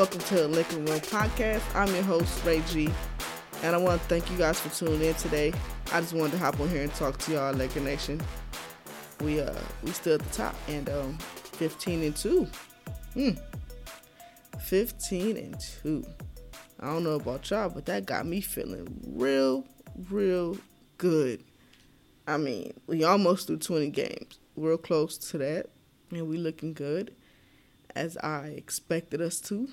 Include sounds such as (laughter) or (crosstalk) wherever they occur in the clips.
Welcome to the Laker Run Podcast. I'm your host, Ray G, and I want to thank you guys for tuning in today. I just wanted to hop on here and talk to y'all, Laker Nation. We uh we still at the top and um 15 and 2. Hmm. 15 and 2. I don't know about y'all, but that got me feeling real, real good. I mean, we almost through 20 games. Real close to that. And we looking good as I expected us to.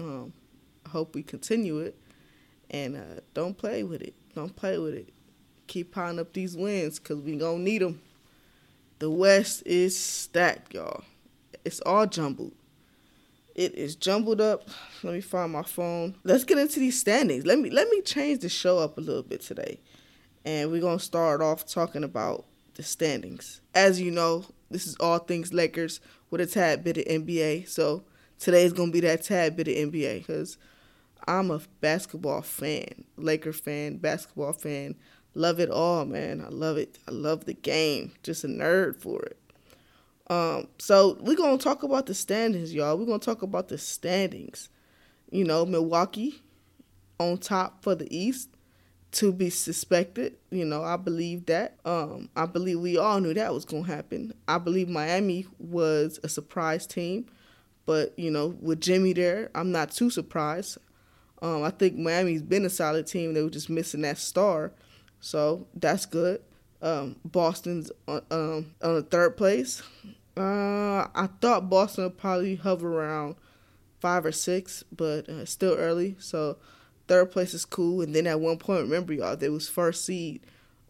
Um, I hope we continue it. And uh, don't play with it. Don't play with it. Keep piling up these wins because we to need them. The West is stacked, y'all. It's all jumbled. It is jumbled up. Let me find my phone. Let's get into these standings. Let me let me change the show up a little bit today. And we're gonna start off talking about the standings. As you know, this is all things Lakers with a tad bit of NBA. So today's gonna be that tad bit of NBA because I'm a basketball fan, Laker fan, basketball fan. Love it all, man. I love it. I love the game. Just a nerd for it. Um, so we're gonna talk about the standings, y'all. We're gonna talk about the standings. You know, Milwaukee on top for the East to be suspected. You know, I believe that. Um, I believe we all knew that was gonna happen. I believe Miami was a surprise team, but you know, with Jimmy there, I'm not too surprised. Um, I think Miami's been a solid team. They were just missing that star, so that's good. Um, Boston's on, um, on the third place. Uh, I thought Boston would probably hover around five or six, but uh, still early. So third place is cool. And then at one point, remember y'all, they was first seed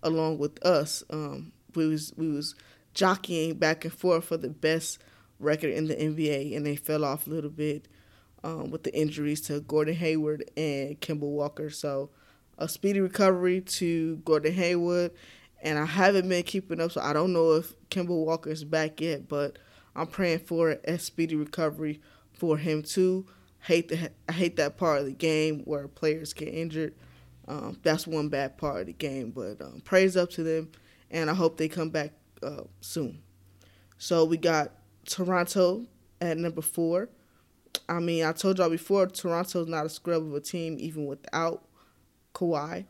along with us. Um, we was we was jockeying back and forth for the best record in the NBA, and they fell off a little bit um, with the injuries to Gordon Hayward and Kemba Walker. So a speedy recovery to Gordon Hayward and I haven't been keeping up, so I don't know if Kemba Walker is back yet, but I'm praying for a speedy recovery for him too. Hate the I hate that part of the game where players get injured. Um, that's one bad part of the game, but um, praise up to them, and I hope they come back uh, soon. So we got Toronto at number four. I mean, I told y'all before, Toronto's not a scrub of a team even without Kawhi.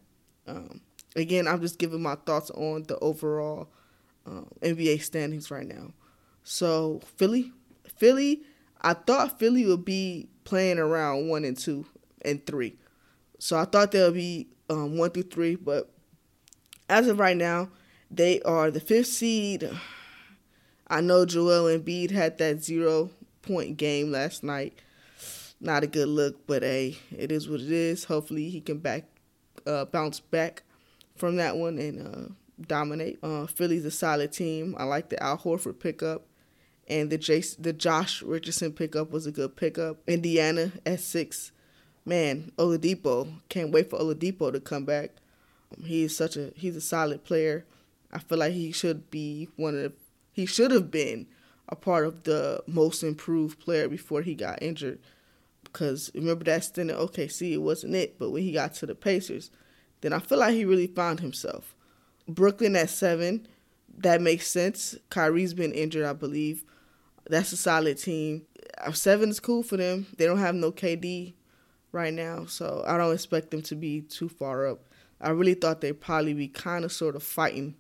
Um, again, I'm just giving my thoughts on the overall um, NBA standings right now. So Philly, Philly, I thought Philly would be playing around one and two and three. So I thought they'll be um, one through three, but as of right now, they are the fifth seed. I know Joel Embiid had that zero point game last night. Not a good look, but hey, it is what it is. Hopefully, he can back uh, bounce back from that one and uh, dominate. Uh, Philly's a solid team. I like the Al Horford pickup, and the Jace, the Josh Richardson pickup was a good pickup. Indiana at six, man, Oladipo can't wait for Oladipo to come back. Um, he's such a he's a solid player. I feel like he should be one of the, he should have been a part of the most improved player before he got injured. Because remember that stint at OKC, it wasn't it. But when he got to the Pacers, then I feel like he really found himself. Brooklyn at seven, that makes sense. Kyrie's been injured, I believe. That's a solid team. Uh, seven is cool for them. They don't have no KD right now, so I don't expect them to be too far up. I really thought they'd probably be kind of sort of fighting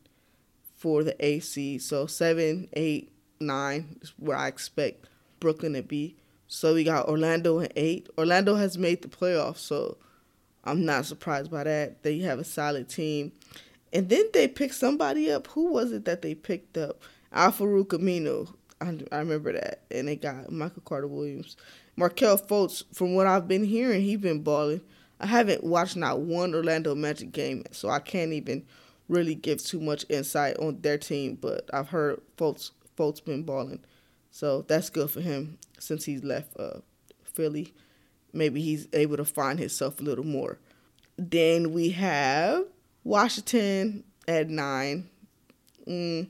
for the AC. So seven, eight, nine is where I expect Brooklyn to be. So we got Orlando at eight. Orlando has made the playoffs, so I'm not surprised by that. They have a solid team. And then they picked somebody up. Who was it that they picked up? Al-Farouq Aminu. I, I remember that. And they got Michael Carter Williams. Markelle Fultz, from what I've been hearing, he's been balling. I haven't watched not one Orlando Magic game, so I can't even really give too much insight on their team. But I've heard folks Fultz been balling, so that's good for him since he's left uh, Philly maybe he's able to find himself a little more. Then we have Washington at nine. Mm,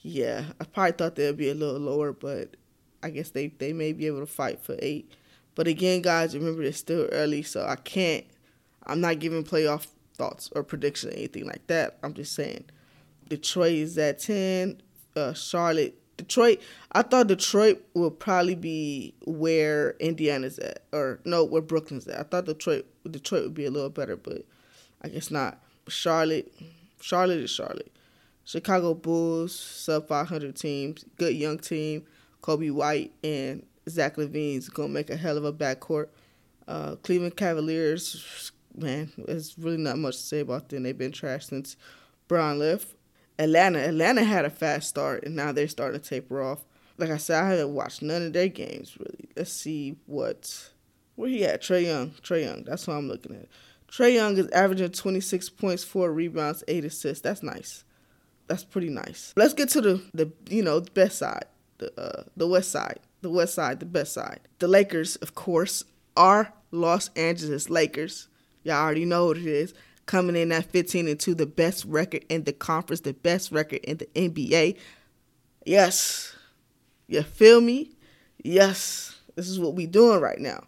yeah, I probably thought they'd be a little lower, but I guess they, they may be able to fight for eight. But again, guys, remember it's still early, so I can't. I'm not giving playoff thoughts or prediction or anything like that. I'm just saying Detroit is at ten, uh, Charlotte Detroit. I thought Detroit would probably be where Indiana's at, or no, where Brooklyn's at. I thought Detroit Detroit would be a little better, but I guess not. Charlotte, Charlotte is Charlotte. Chicago Bulls, sub 500 teams, good young team. Coby White and Zach LaVine's gonna make a hell of a backcourt. Uh, Cleveland Cavaliers, man, there's really not much to say about them. They've been trash since Bron left. Atlanta, Atlanta had a fast start, and now they're starting to taper off. Like I said, I haven't watched none of their games really. Let's see what where he at. Trae Young, Trae Young. That's what I'm looking at. Trae Young is averaging 26 points, four rebounds, eight assists. That's nice. That's pretty nice. Let's get to the the you know best side, the uh, the west side, the west side, the best side. The Lakers, of course, are Los Angeles Lakers. Y'all already know what it is. Coming in at 15 and 2, the best record in the conference, the best record in the NBA. Yes. You feel me? Yes. This is what we doing right now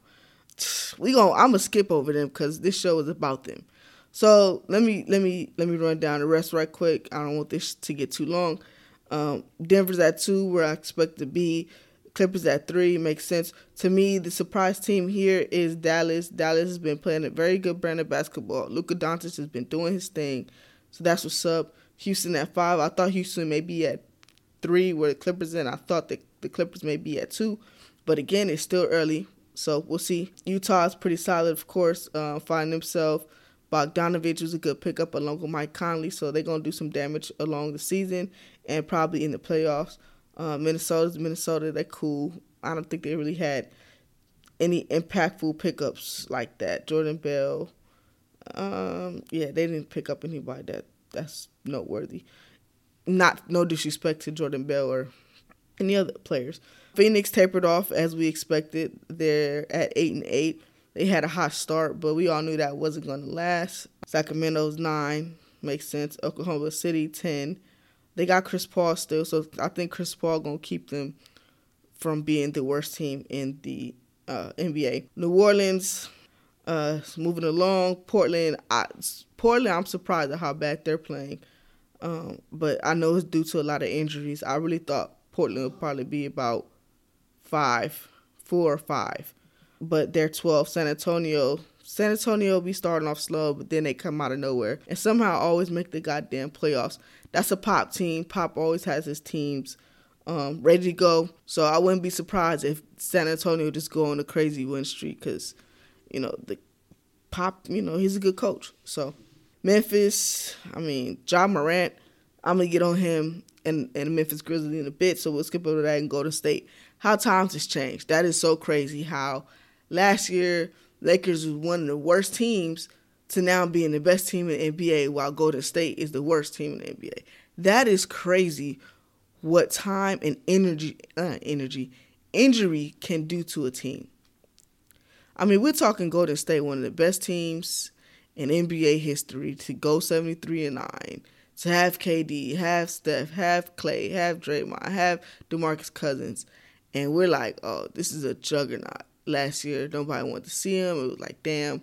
we going I'm gonna skip over them because this show is about them. So let me let me let me run down the rest right quick. I don't want this to get too long. Um, Denver's at two, where I expect to be. Clippers at three makes sense to me. The surprise team here is Dallas. Dallas has been playing a very good brand of basketball. Luka Doncic has been doing his thing, so that's what's up. Houston at five. I thought Houston may be at three, where the Clippers in. I thought that the Clippers may be at two, but again, it's still early. So we'll see. Utah is pretty solid, of course. Uh, find themselves. Bogdanovich was a good pickup along with Mike Conley, so they're gonna do some damage along the season and probably in the playoffs. Uh, Minnesota's Minnesota, they're cool. I don't think they really had any impactful pickups like that. Jordan Bell, um, yeah, they didn't pick up anybody that that's noteworthy. Not no disrespect to Jordan Bell or any other players. Phoenix tapered off as we expected. They're at eight and eight. They had a hot start, but we all knew that wasn't going to last. Sacramento's nine makes sense. Oklahoma City ten. They got Chris Paul still, so I think Chris Paul gonna keep them from being the worst team in the uh, NBA. New Orleans uh, moving along. Portland, I, Portland, I'm surprised at how bad they're playing, um, but I know it's due to a lot of injuries. I really thought Portland would probably be about five, four or five, but they're 12. San Antonio, San Antonio be starting off slow, but then they come out of nowhere and somehow always make the goddamn playoffs. That's a pop team. Pop always has his teams um, ready to go. So I wouldn't be surprised if San Antonio just go on a crazy win streak because, you know, the Pop, you know, he's a good coach. So Memphis, I mean, John Morant, I'm gonna get on him and and Memphis Grizzlies in a bit. So we'll skip over that and go to State how times has changed. That is so crazy how last year Lakers was one of the worst teams to now being the best team in the NBA while Golden State is the worst team in the NBA. That is crazy what time and energy uh, energy injury can do to a team. I mean, we're talking Golden State, one of the best teams in NBA history to go 73 and 9, to have KD, have Steph, have Clay, have Draymond, have DeMarcus Cousins, and we're like, oh, this is a juggernaut. Last year, nobody wanted to see him. It was like, damn.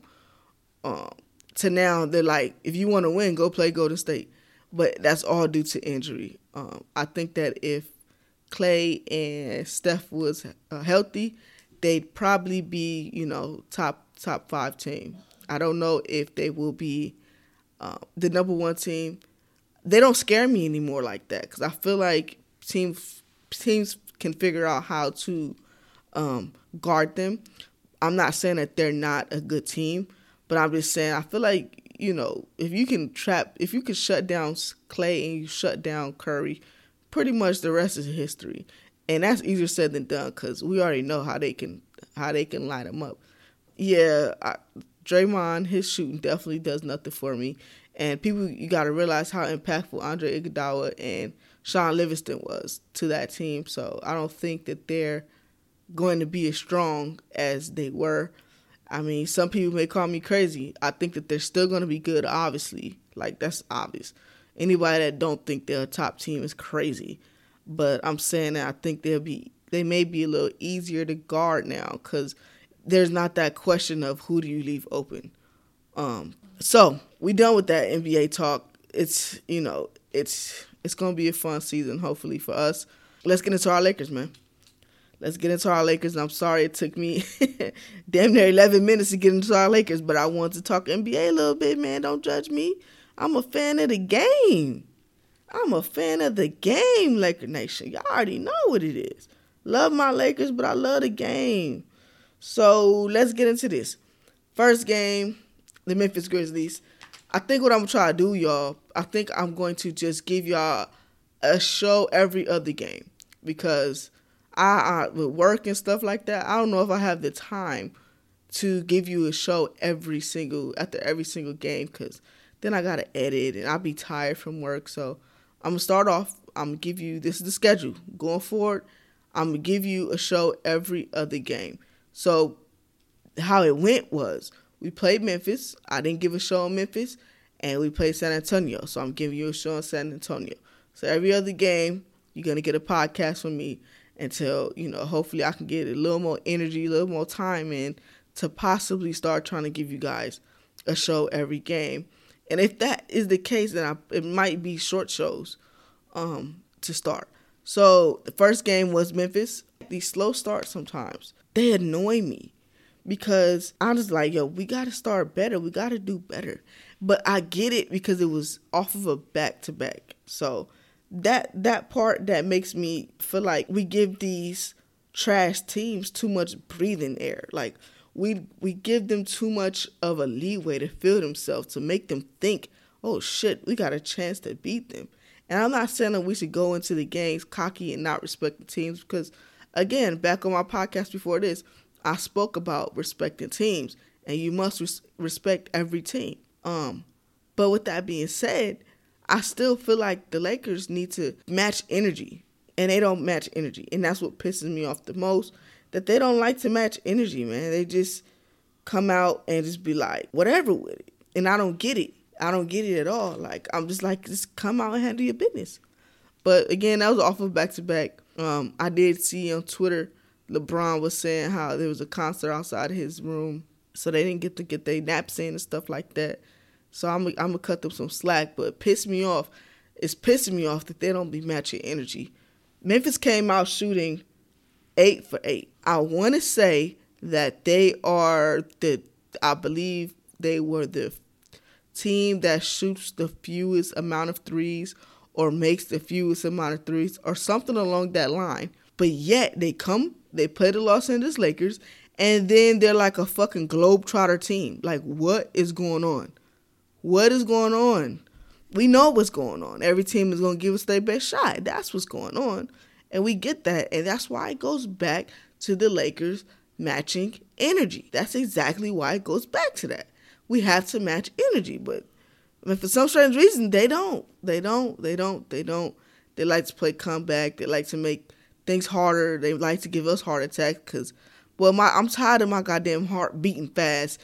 Um, to now, they're like, if you want to win, go play Golden State. But that's all due to injury. Um, I think that if Clay and Steph was uh, healthy, they'd probably be, you know, top top five team. I don't know if they will be uh, the number one team. They don't scare me anymore like that because I feel like teams teams can figure out how to um, guard them. I'm not saying that they're not a good team, but I'm just saying I feel like you know if you can trap, if you can shut down Clay and you shut down Curry, pretty much the rest is history. And that's easier said than done because we already know how they can how they can line them up. Yeah, I, Draymond, his shooting definitely does nothing for me. And people, you got to realize how impactful Andre Iguodala and Shaun Livingston was to that team. So I don't think that they're going to be as strong as they were. I mean, some people may call me crazy. I think that they're still going to be good, obviously. Like, that's obvious. Anybody that don't think they're a top team is crazy. But I'm saying that I think they'll be, they may be a little easier to guard now because there's not that question of who do you leave open. Um, so we done with that NBA talk. It's, you know, it's it's gonna be a fun season, hopefully for us. let's get into our Lakers, man. Let's get into our Lakers. And I'm sorry it took me (laughs) damn near 11 minutes to get into our Lakers, but I wanted to talk NBA a little bit, man. Don't judge me. I'm a fan of the game. I'm a fan of the game, Laker Nation. Y'all already know what it is. Love my Lakers, but I love the game. So let's get into this. First game, the Memphis Grizzlies. I think what I'm gonna try to do, y'all, I think I'm going to just give y'all a show every other game because I, I with work and stuff like that. I don't know if I have the time to give you a show every single after every single game because then I gotta edit and I'll be tired from work. So I'm gonna start off. I'm gonna give you this is the schedule going forward. I'm gonna give you a show every other game. So how it went was we played Memphis. I didn't give a show on Memphis, and we played San Antonio. So I'm giving you a show on San Antonio. So every other game, you're gonna get a podcast from me until you know. Hopefully, I can get a little more energy, a little more time in to possibly start trying to give you guys a show every game. And if that is the case, then I, it might be short shows um, to start. So the first game was Memphis. These slow starts sometimes they annoy me because I'm just like, yo, we got to start better. We got to do better. But I get it because it was off of a back to back. So that that part that makes me feel like we give these trash teams too much breathing air. Like we we give them too much of a leeway to feel themselves to make them think, oh shit, we got a chance to beat them. And I'm not saying that we should go into the games cocky and not respect the teams because again, back on my podcast before this, I spoke about respecting teams and you must res- respect every team. Um but with that being said, I still feel like the Lakers need to match energy, and they don't match energy, and that's what pisses me off the most. That they don't like to match energy, man. They just come out and just be like whatever with it, and I don't get it. I don't get it at all. Like I'm just like just come out and handle your business. But again, that was off of back to back. Um, I did see on Twitter LeBron was saying how there was a concert outside his room, so they didn't get to get their naps in and stuff like that. So I'm I'm gonna cut them some slack, but piss me off. It's pissing me off that they don't be matching energy. Memphis came out shooting eight for eight. I want to say that they are the I believe they were the team that shoots the fewest amount of threes or makes the fewest amount of threes or something along that line. But yet they come, they play the Los Angeles Lakers, and then they're like a fucking globetrotter team. Like, what is going on? What is going on? We know what's going on. Every team is going to give us their best shot. That's what's going on. And we get that. And that's why it goes back to the Lakers matching energy. That's exactly why it goes back to that. We have to match energy. But I mean, for some strange reason, they don't. They don't. They don't. They don't. They like to play comeback. They like to make things harder. They like to give us heart attacks because, well, my I'm tired of my goddamn heart beating fast.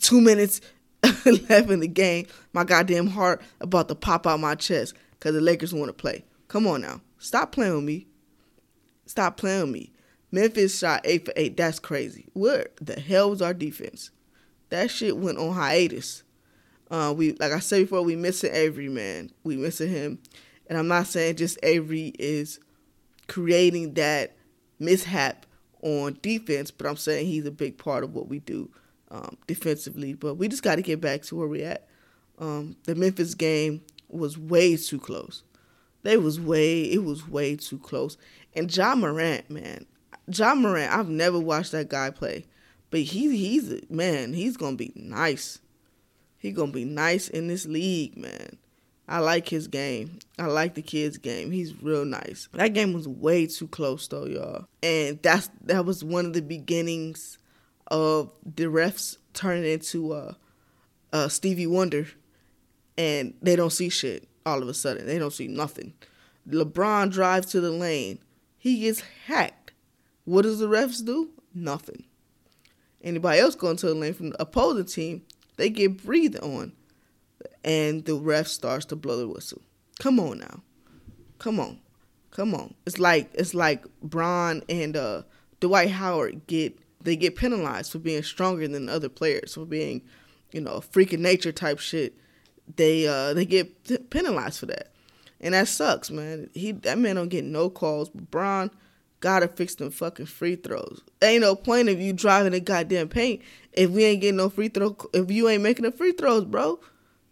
Two minutes in the game, my goddamn heart about to pop out my chest because the Lakers want to play. Come on now. Stop playing with me. Stop playing with me. Memphis shot 8 for 8. That's crazy. Where the hell was our defense? That shit went on hiatus. Uh, we like I said before, we missing Avery, man. We missing him. And I'm not saying just Avery is creating that mishap on defense, but I'm saying he's a big part of what we do um, defensively. But we just got to get back to where we're at. Um, the Memphis game was way too close. They was way it was way too close. And Ja Morant, man, Ja Morant, I've never watched that guy play, but he he's man, he's gonna be nice. He gonna be nice in this league, man. I like his game. I like the kid's game. He's real nice. That game was way too close though, y'all. And that's that was one of the beginnings of the refs turning into uh, uh, Stevie Wonder, and they don't see shit all of a sudden. They don't see nothing. LeBron drives to the lane. He gets hacked. What does the refs do? Nothing. Anybody else going to the lane from the opposing team, they get breathed on, and the ref starts to blow the whistle. Come on now, come on, come on. It's like it's like Bron and uh, Dwight Howard get they get penalized for being stronger than other players, for being, you know, freaking nature type shit. They uh they get penalized for that. and that sucks, man. He that man don't get no calls. Bron gotta fix them fucking free throws. Ain't no point of you driving the goddamn paint if we ain't getting no free throw. If you ain't making the free throws, bro.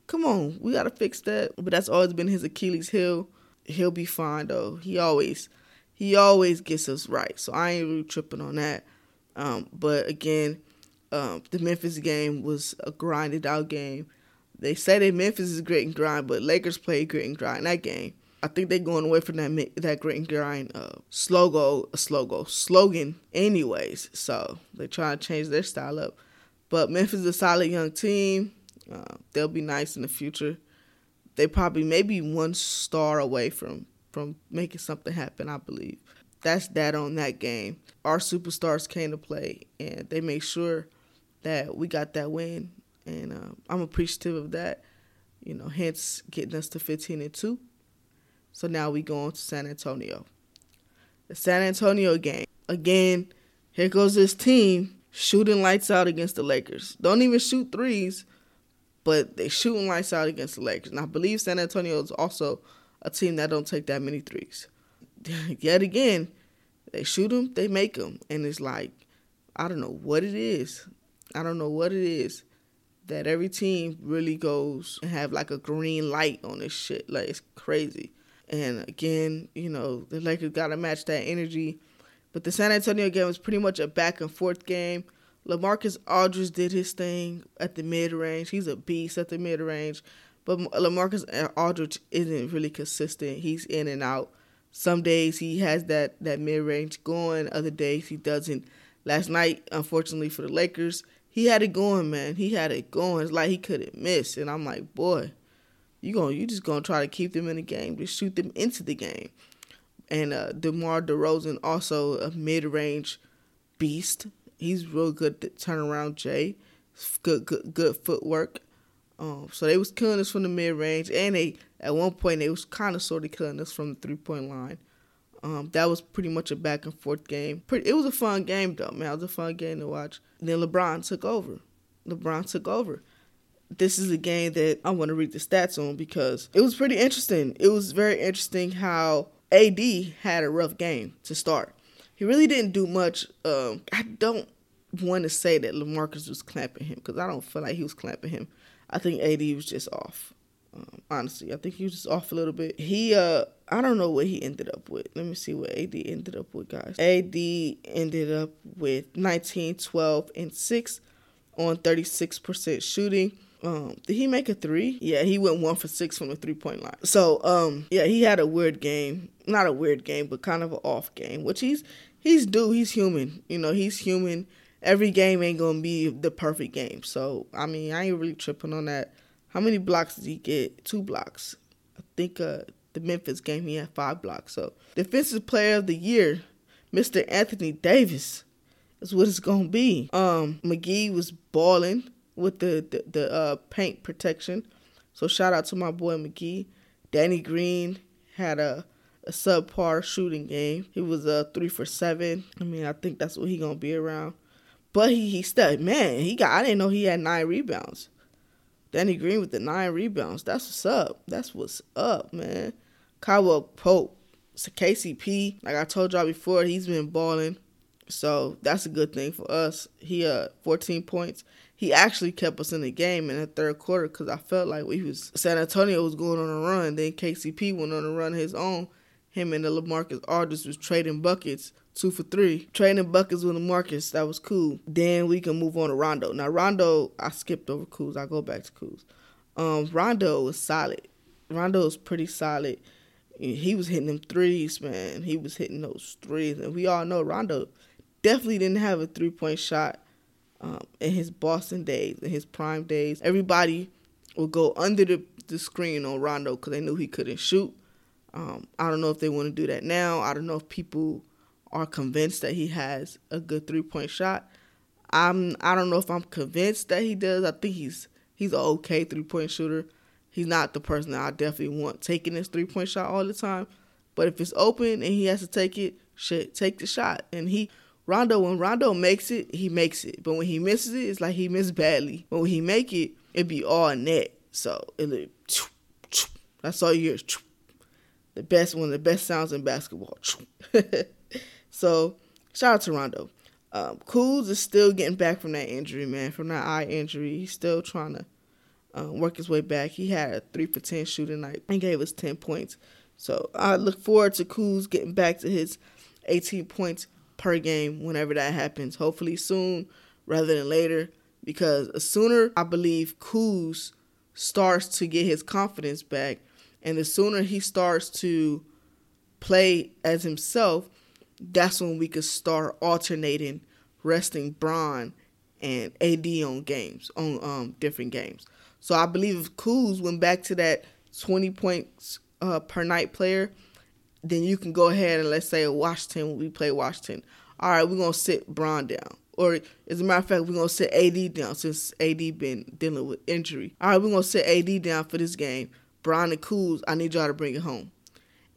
Come on, we gotta fix that. But that's always been his Achilles heel. He'll be fine though. He always he always gets us right. So I ain't really tripping on that. Um, but again, um, the Memphis game was a grinded out game. They say that Memphis is grit and grind, but Lakers played grit and grind that game. I think they're going away from that that grit and grind uh, slogan, slogan, slogan, anyways. So they're trying to change their style up. But Memphis is a solid young team. Uh, they'll be nice in the future. They probably maybe one star away from from making something happen. I believe that's that on that game. Our superstars came to play, and they made sure that we got that win, and uh, I'm appreciative of that. You know, hence getting us to 15 and two. So now we go on to San Antonio. The San Antonio game. Again, here goes this team shooting lights out against the Lakers. Don't even shoot threes, but they shooting lights out against the Lakers. And I believe San Antonio is also a team that don't take that many threes. (laughs) Yet again, they shoot them, they make them, and it's like I don't know what it is. I don't know what it is that every team really goes and have like a green light on this shit. Like it's crazy. And again, you know, the Lakers got to match that energy. But the San Antonio game was pretty much a back and forth game. LaMarcus Aldridge did his thing at the mid range. He's a beast at the mid range. But LaMarcus Aldridge isn't really consistent. He's in and out. Some days he has that, that mid range going, other days he doesn't. Last night, unfortunately for the Lakers, he had it going, man. He had it going. It's like he couldn't miss. And I'm like, boy, you going you just gonna try to keep them in the game, just shoot them into the game. And uh, DeMar DeRozan also a mid range beast. He's real good at turnaround Jay. Good good good footwork. Um, so they was killing us from the mid range, and they at one point they was kind of sort of killing us from the three point line. Um, that was pretty much a back and forth game. Pretty, it was a fun game though, man. It was a fun game to watch. And then LeBron took over. LeBron took over this is a game that I want to read the stats on because it was pretty interesting. It was very interesting how AD had a rough game to start. He really didn't do much. Um, I don't want to say that LaMarcus was clamping him because I don't feel like he was clamping him. I think AD was just off. Um, honestly, I think he was just off a little bit. He, uh, I don't know what he ended up with. Let me see what AD ended up with, guys. AD ended up with 19, 12, and 6 on 36% shooting. Um, did he make a three? Yeah, he went one for six from the three point line. So, um, yeah, he had a weird game. Not a weird game, but kind of an off game, which he's he's due. He's human. You know, he's human. Every game ain't gonna be the perfect game. So, I mean, I ain't really tripping on that. How many blocks did he get? Two blocks. I think uh the Memphis game he had five blocks. So, defensive player of the year, Mr. Anthony Davis, is what it's gonna be. Um, McGee was balling with the the, the uh, paint protection. So shout out to my boy McGee. Danny Green had a a subpar shooting game. He was a uh, three for seven. I mean, I think that's what he gonna be around. But he he stuck. Man, he got. I didn't know he had nine rebounds. Danny Green with the nine rebounds. That's what's up. That's what's up, man. Caldwell Pope. It's KCP. Like I told y'all before, he's been balling. So that's a good thing for us. He uh 14 points he actually kept us in the game in the third quarter because I felt like we was San Antonio was going on a run. Then KCP went on a run his own. Him and the LaMarcus Aldridge was trading buckets, two for three. Trading buckets with LaMarcus, that was cool. Then we can move on to Rondo. Now Rondo, I skipped over Kuz. I go back to Kuz. Um, Rondo was solid. Rondo was pretty solid. He was hitting them threes, man. He was hitting those threes, and we all know Rondo definitely didn't have a three point shot um, in his Boston days, in his prime days, everybody would go under the, the screen on Rondo because they knew he couldn't shoot. Um, I don't know if they want to do that now. I don't know if people are convinced that he has a good three point shot. I'm I don't know if I'm convinced that he does. I think he's he's an okay three point shooter. He's not the person that I definitely want taking this three point shot all the time. But if it's open and he has to take it, shit, take the shot. And he Rondo, when Rondo makes it, he makes it. But when he misses it, it's like he missed badly. But when he make it, it be all net. So it that's all you hear. The best one of the best sounds in basketball. (laughs) so shout out to Rondo. Um, Kuz is still getting back from that injury, man, from that eye injury. He's still trying to uh, work his way back. He had a three for ten shooting night and gave us ten points. So I look forward to Kuz getting back to his 18 points per game whenever that happens. Hopefully soon rather than later, because the sooner I believe Kuz starts to get his confidence back, and the sooner he starts to play as himself, that's when we could start alternating resting Bron and AD on games on um different games. So I believe if Kuz went back to that 20 points uh, per night player, then you can go ahead and let's say Washington we play Washington. All right, we're gonna sit Bron down. Or as a matter of fact, we're gonna sit AD down since AD been dealing with injury. All right, we're gonna sit AD down for this game. Bron and Kuz, I need y'all to bring it home.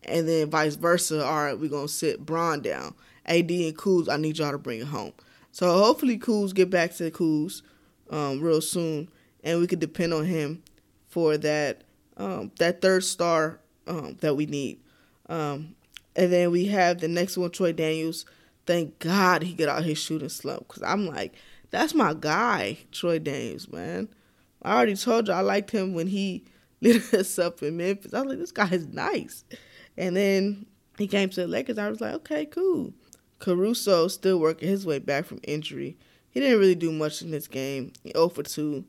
And then vice versa. All right, we're gonna sit Bron down. AD and Kuz, I need y'all to bring it home. So hopefully Kuz get back to Kuz um, real soon, and we could depend on him for that um, that third star um, that we need. Um, and then we have the next one, Troy Daniels. Thank God he got out his shooting slump because I'm like, that's my guy, Troy Daniels, man. I already told you I liked him when he lit (laughs) us up in Memphis. I was like, this guy is nice. And then he came to the Lakers. I was like, okay, cool. Caruso still working his way back from injury. He didn't really do much in this game. He 0 for 2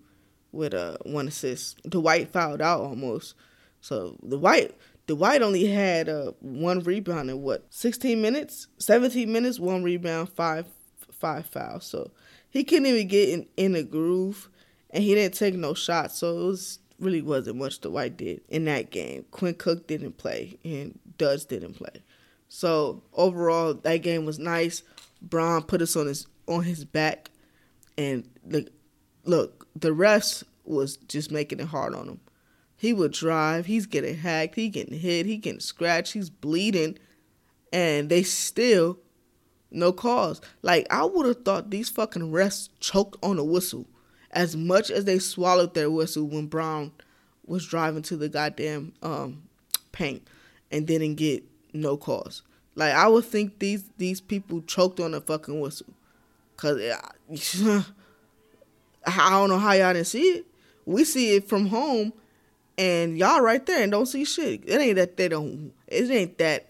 with a uh, one assist. Dwight fouled out almost. So the White Dwight only had uh, one rebound in what 16 minutes, 17 minutes, one rebound, five five fouls. So he couldn't even get in in the groove, and he didn't take no shots. So it was really wasn't much Dwight did in that game. Quinn Cook didn't play, and Dudds didn't play. So overall, that game was nice. Bron put us on his on his back, and the look the rest was just making it hard on him. He would drive. He's getting hacked. He getting hit. He getting scratched. He's bleeding, and they still no cause. Like I would have thought these fucking refs choked on a whistle as much as they swallowed their whistle when Bron was driving to the goddamn um, paint and didn't get no calls. Like I would think these these people choked on a fucking whistle, cause (laughs) I don't know how y'all didn't see it. We see it from home and y'all right there and don't see shit. It ain't that they don't. It ain't that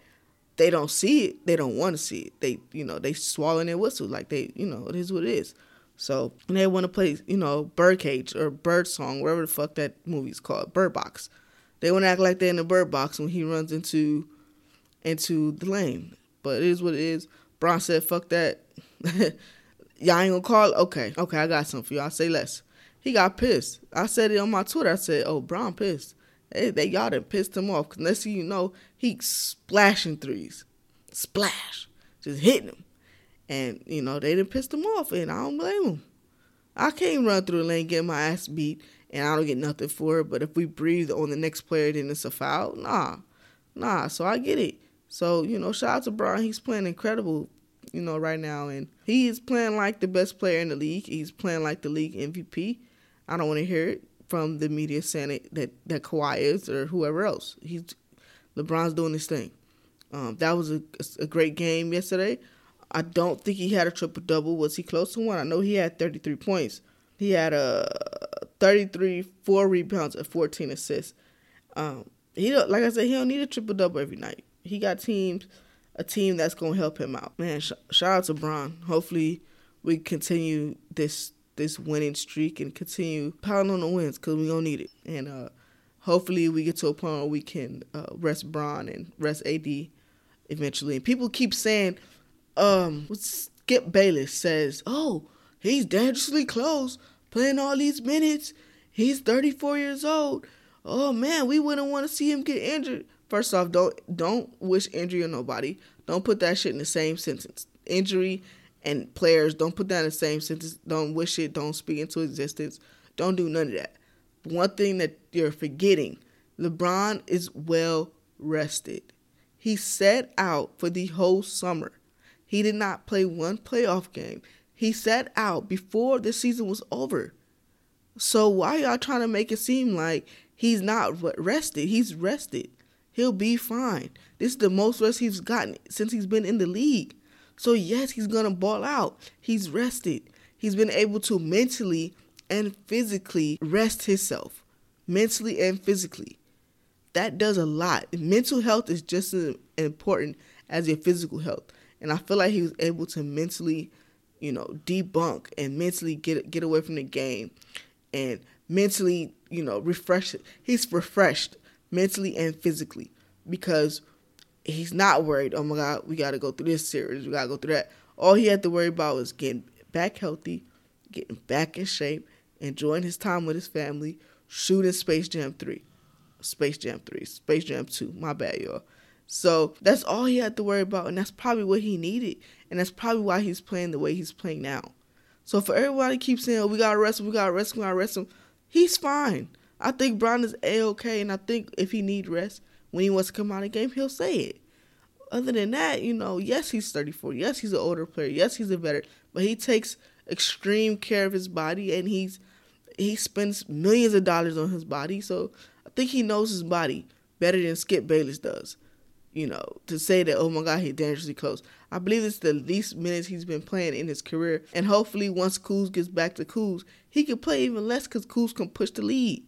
they don't see it. They don't want to see it. They, you know, they swallowing their whistle like they, you know, it is what it is. So they want to play, you know, Birdcage or Bird Song, whatever the fuck that movie's called, Bird Box. They want to act like they're in the Bird Box when he runs into into the lane. But it is what it is. Bron said, "Fuck that." (laughs) y'all ain't gonna call. Okay, okay, I got something for y'all. Say less. He got pissed. I said it on my Twitter. I said, "Oh, Bron pissed. They, they y'all done pissed him off. Cause next thing you know, he splashing threes, splash, just hitting them, and you know they didn't piss them off, and I don't blame them. I can't run through the lane, get my ass beat, and I don't get nothing for it. But if we breathe on the next player, then it's a foul. Nah, nah. So I get it. So you know, shout out to Bron. He's playing incredible you know, right now, and he is playing like the best player in the league. He's playing like the league MVP. I don't want to hear it from the media saying it, that that Kawhi is or whoever else. He's LeBron's doing his thing. Um, that was a, a great game yesterday. I don't think he had a triple double. Was he close to one? I know he had 33 points. He had a 33, four rebounds, and 14 assists. Um, he don't, like I said, he don't need a triple double every night. He got teams, a team that's gonna help him out. Man, sh- shout out to Bron. Hopefully, we continue this this winning streak and continue pounding on the wins because we gonna need it. And uh, hopefully we get to a point where we can uh, rest Bron and rest AD eventually. And people keep saying, um, Skip Bayless says, "Oh, he's dangerously close, playing all these minutes. He's 34 years old. Oh man, we wouldn't want to see him get injured." First off, don't don't wish injury on nobody. Don't put that shit in the same sentence. Injury and players don't put that in the same sentence. Don't wish it. Don't speak into existence. Don't do none of that. One thing that you're forgetting LeBron is well rested. He set out for the whole summer. He did not play one playoff game. He sat out before the season was over. So why y'all trying to make it seem like he's not rested? He's rested. He'll be fine. This is the most rest he's gotten since he's been in the league. So yes, he's gonna ball out. He's rested. He's been able to mentally and physically rest himself. Mentally and physically. That does a lot. Mental health is just as important as your physical health. And I feel like he was able to mentally, you know, debunk and mentally get get away from the game and mentally, you know, refresh he's refreshed mentally and physically because he's not worried, oh my God, we got to go through this series, we got to go through that. All he had to worry about was getting back healthy, getting back in shape, enjoying his time with his family, shooting Space Jam 3. Space Jam 3, Space Jam 2, my bad, y'all. So that's all he had to worry about, and that's probably what he needed, and that's probably why he's playing the way he's playing now. So for everybody keeps saying, oh, we gotta rest him, we gotta rest him, we gotta rest him, he's fine. I think Bron is a okay, and I think if he need rest when he wants to come out of the game, he'll say it. Other than that, you know, yes, he's 34. Yes, he's an older player. Yes, he's a veteran, but he takes extreme care of his body, and he's he spends millions of dollars on his body. So I think he knows his body better than Skip Bayless does. You know, to say that, oh my God, he's dangerously close. I believe it's the least minutes he's been playing in his career. And hopefully, once Kuz gets back to Kuz, he can play even less because Kuz can push the lead.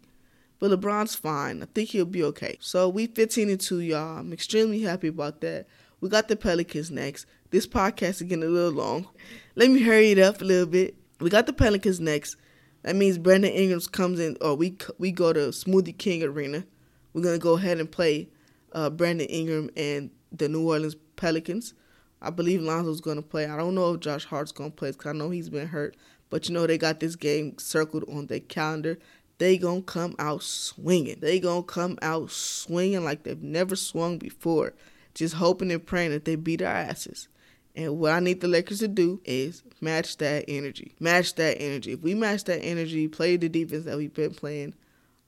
But LeBron's fine. I think he'll be okay. So we 15 and 2, y'all. I'm extremely happy about that. We got the Pelicans next. This podcast is getting a little long. Let me hurry it up a little bit. We got the Pelicans next. That means Brandon Ingram's comes in, or we we go to Smoothie King Arena. We're gonna go ahead and play uh, Brandon Ingram and the New Orleans Pelicans. I believe Lonzo's gonna play. I don't know if Josh Hart's gonna play because I know he's been hurt. But you know they got this game circled on their calendar they gonna come out swinging. They gonna come out swinging like they've never swung before. Just hoping and praying that they beat our asses. And what I need the Lakers to do is match that energy. Match that energy. If we match that energy, play the defense that we've been playing,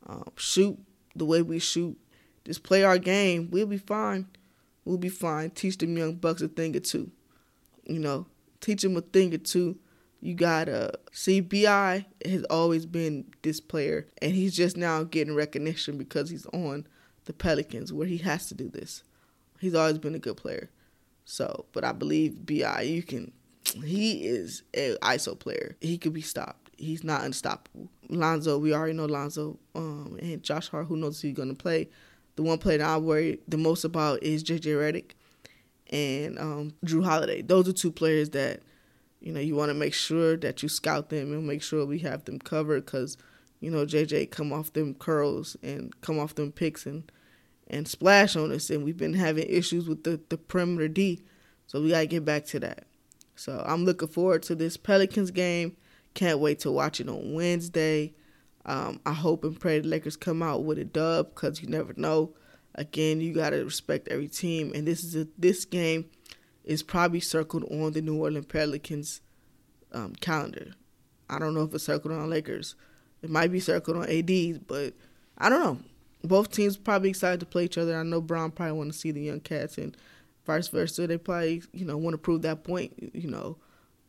um, shoot the way we shoot, just play our game, we'll be fine. We'll be fine. Teach them young bucks a thing or two. You know, teach them a thing or two you got uh CBI has always been this player and he's just now getting recognition because he's on the Pelicans where he has to do this. He's always been a good player. So, but I believe BI you can (tsk) he is a ISO player. He could be stopped. He's not unstoppable. Lonzo, we already know Lonzo, um, and Josh Hart, who knows who's gonna play. The one player that I worry the most about is JJ Redick and um, Jrue Holiday. Those are two players that you know, you want to make sure that you scout them and make sure we have them covered because, you know, JJ come off them curls and come off them picks and and splash on us, and we've been having issues with the the perimeter D, so we gotta get back to that. So I'm looking forward to this Pelicans game. Can't wait to watch it on Wednesday. Um, I hope and pray the Lakers come out with a dub because you never know. Again, you gotta respect every team, and this is a, this game is probably circled on the New Orleans Pelicans um, calendar. I don't know if it's circled on Lakers. It might be circled on AD's, but I don't know. Both teams probably excited to play each other. I know Bron probably want to see the young cats, and vice versa. They probably you know want to prove that point. You know,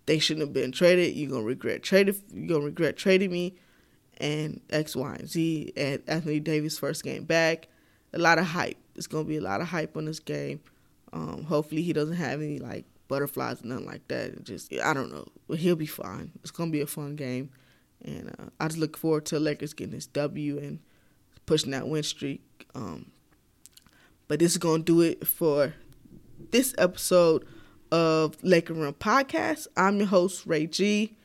they shouldn't have been traded. You're gonna regret traded. You're gonna regret trading me, and X, Y, and Z. And Anthony Davis first game back. A lot of hype. It's gonna be a lot of hype on this game. Um, hopefully he doesn't have any like butterflies, nothing like that. just I don't know, but he'll be fine. It's gonna be a fun game, and uh, I just look forward to Lakers getting this W and pushing that win streak. Um, but this is gonna do it for this episode of Laker Run Podcast. I'm your host Ray G.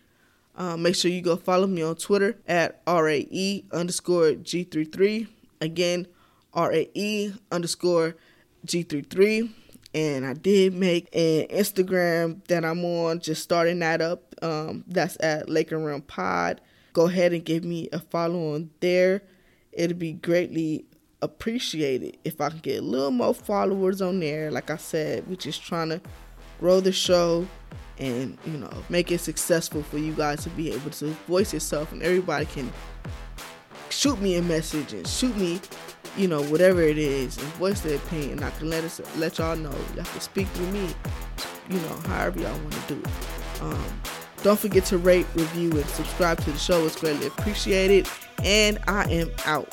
Uh, make sure you go follow me on Twitter at RAE underscore G33. Again, RAE underscore G33 and I did make an Instagram that I'm on, just starting that up. Um, that's at Laker Run Pod. Go ahead and give me a follow on there. It'd be greatly appreciated if I can get a little more followers on there. Like I said, we're just trying to grow the show and you know make it successful for you guys to be able to voice yourself and everybody can shoot me a message and shoot me you know, whatever it is, and voice their opinion. And I can let us let y'all know. y'all can speak through me, you know, however y'all want to do it. Um, don't forget to rate, review, and subscribe to the show. It's greatly appreciated. And I am out.